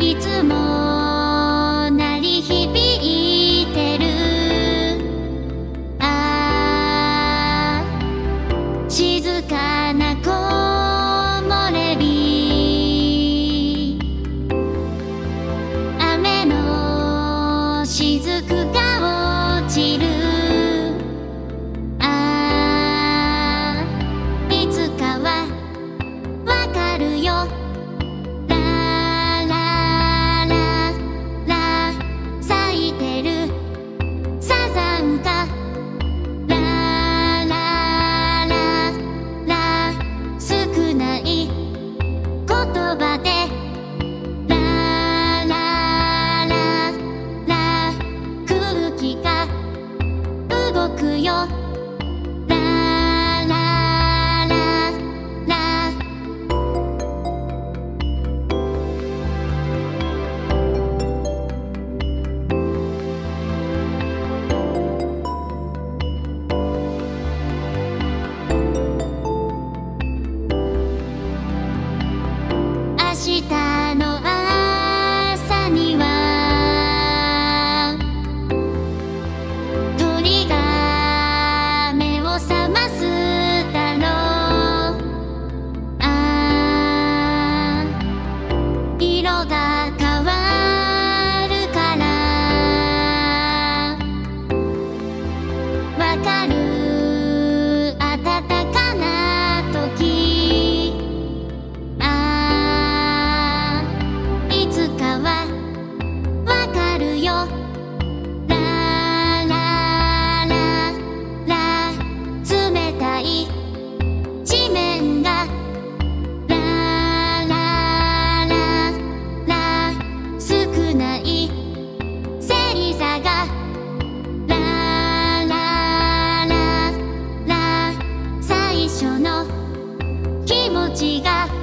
いつも鳴り響いてる。あ静かな木漏れ日。雨の雫が動」「ララララ」「明日光持ちが